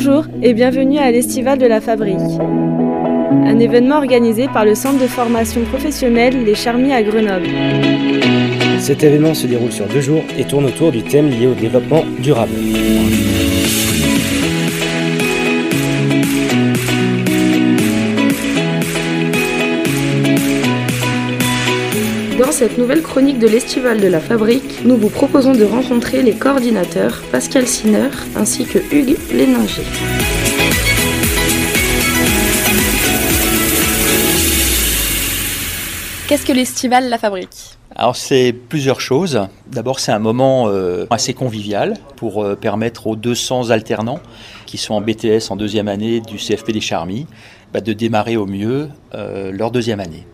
Bonjour et bienvenue à l'Estival de la Fabrique, un événement organisé par le centre de formation professionnelle Les Charmis à Grenoble. Cet événement se déroule sur deux jours et tourne autour du thème lié au développement durable. Cette nouvelle chronique de l'Estival de la Fabrique, nous vous proposons de rencontrer les coordinateurs Pascal Sinner ainsi que Hugues Léninger. Qu'est-ce que l'Estival La Fabrique? Alors c'est plusieurs choses. D'abord c'est un moment euh, assez convivial pour euh, permettre aux 200 alternants qui sont en BTS en deuxième année du CFP des Charmis bah, de démarrer au mieux euh, leur deuxième année.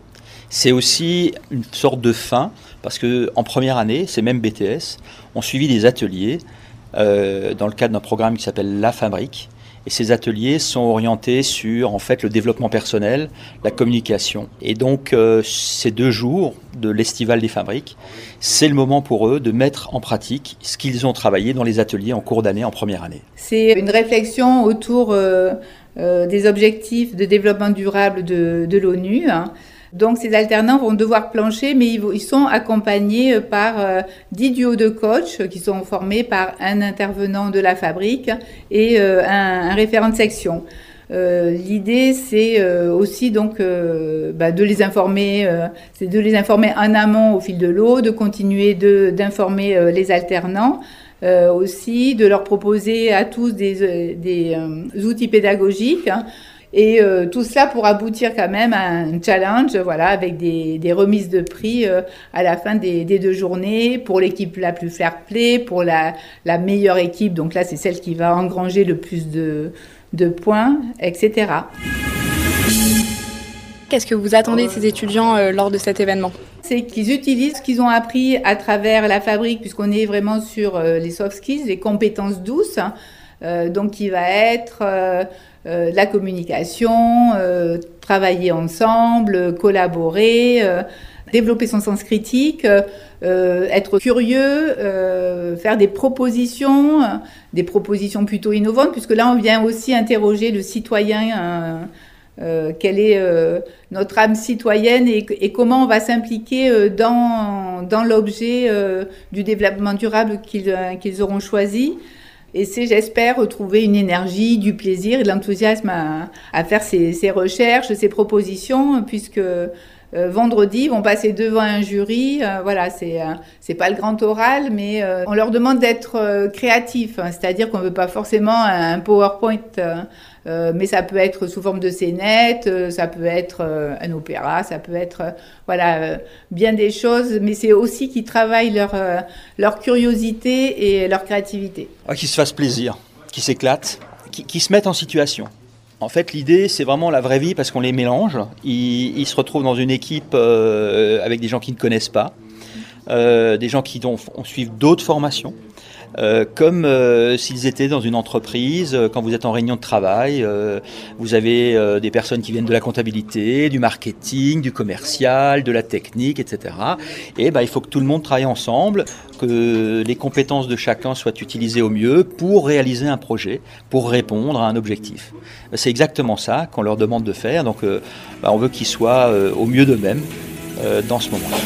C'est aussi une sorte de fin, parce que en première année, ces mêmes BTS ont suivi des ateliers euh, dans le cadre d'un programme qui s'appelle La Fabrique. Et ces ateliers sont orientés sur en fait le développement personnel, la communication. Et donc euh, ces deux jours de l'estival des fabriques, c'est le moment pour eux de mettre en pratique ce qu'ils ont travaillé dans les ateliers en cours d'année, en première année. C'est une réflexion autour euh, des objectifs de développement durable de, de l'ONU. Hein. Donc ces alternants vont devoir plancher, mais ils, sont accompagnés euh, par euh, dix duos de coachs qui sont formés par un intervenant de la fabrique et euh, un, référent de section. L'idée, c'est aussi donc bah, de les informer, c'est de les informer en amont au fil de l'eau, de continuer d'informer les alternants. aussi de leur proposer à tous des, des outils pédagogiques hein, et euh, tout cela pour aboutir quand même à un challenge, voilà, avec des, des remises de prix euh, à la fin des, des deux journées pour l'équipe la plus fair play, pour la, la meilleure équipe. Donc là, c'est celle qui va engranger le plus de, de points, etc. Qu'est-ce que vous attendez de ces étudiants euh, lors de cet événement? C'est qu'ils utilisent ce qu'ils ont appris à travers la fabrique, puisqu'on est vraiment sur les soft skills, les compétences douces. Hein. donc, qui va être euh, la communication, euh, travailler ensemble, collaborer, euh, développer son sens critique, être curieux, faire des propositions, des propositions plutôt innovantes, puisque là on vient aussi interroger le citoyen. quelle est notre âme citoyenne et, comment on va s'impliquer dans, dans l'objet du développement durable qu'ils auront choisi. Et c'est, j'espère, retrouver une énergie, du plaisir et de l'enthousiasme à, faire ces, recherches, ces propositions, puisque vendredi, ils vont passer devant un jury. Euh, voilà, c'est euh, c'est pas le grand oral, mais on leur demande d'être créatifs. Hein. C'est-à-dire qu'on veut pas forcément un PowerPoint euh, mais ça peut être sous forme de scénette, euh, ça peut être euh, un opéra, ça peut être voilà bien des choses, mais c'est aussi qu'ils travaillent leur, leur curiosité et leur créativité. Ah, qu'ils se fassent plaisir, qu'ils s'éclatent, qu'ils se mettent en situation. En fait, l'idée, c'est vraiment la vraie vie parce qu'on les mélange. Ils, se retrouvent dans une équipe avec des gens qui ne connaissent pas, des gens qui ont, suivent d'autres formations. Euh, comme euh, s'ils étaient dans une entreprise, euh, quand vous êtes en réunion de travail, vous avez des personnes qui viennent de la comptabilité, du marketing, du commercial, de la technique, etc. Et ben, il faut que tout le monde travaille ensemble, que les compétences de chacun soient utilisées au mieux pour réaliser un projet, pour répondre à un objectif. C'est exactement ça qu'on leur demande de faire, donc ben, on veut qu'ils soient au mieux d'eux-mêmes dans ce moment-là.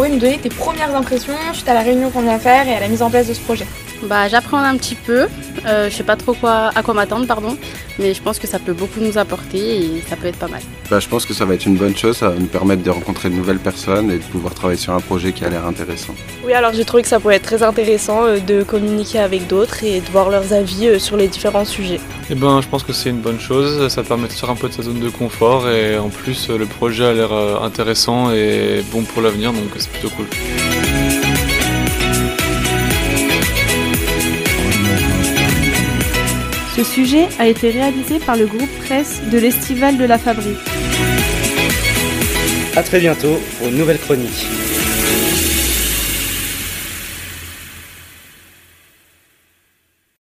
Pourrais nous donner tes premières impressions suite à la réunion qu'on vient faire et à la mise en place de ce projet Bah j'apprends un petit peu, euh, je sais pas trop quoi, à quoi m'attendre pardon, mais je pense que ça peut beaucoup nous apporter et ça peut être pas mal. Bah, je pense que ça va être une bonne chose, ça va nous permettre de rencontrer de nouvelles personnes et de pouvoir travailler sur un projet qui a l'air intéressant. Oui alors j'ai trouvé que ça pourrait être très intéressant euh, de communiquer avec d'autres et de voir leurs avis euh, sur les différents sujets. Eh ben je pense que c'est une bonne chose, ça permet de sortir un peu de sa zone de confort et en plus le projet a l'air intéressant et bon pour l'avenir donc c'est plutôt cool. Ce sujet a été réalisé par le groupe presse de l'Estival de la Fabrique. A très bientôt pour une nouvelle chronique.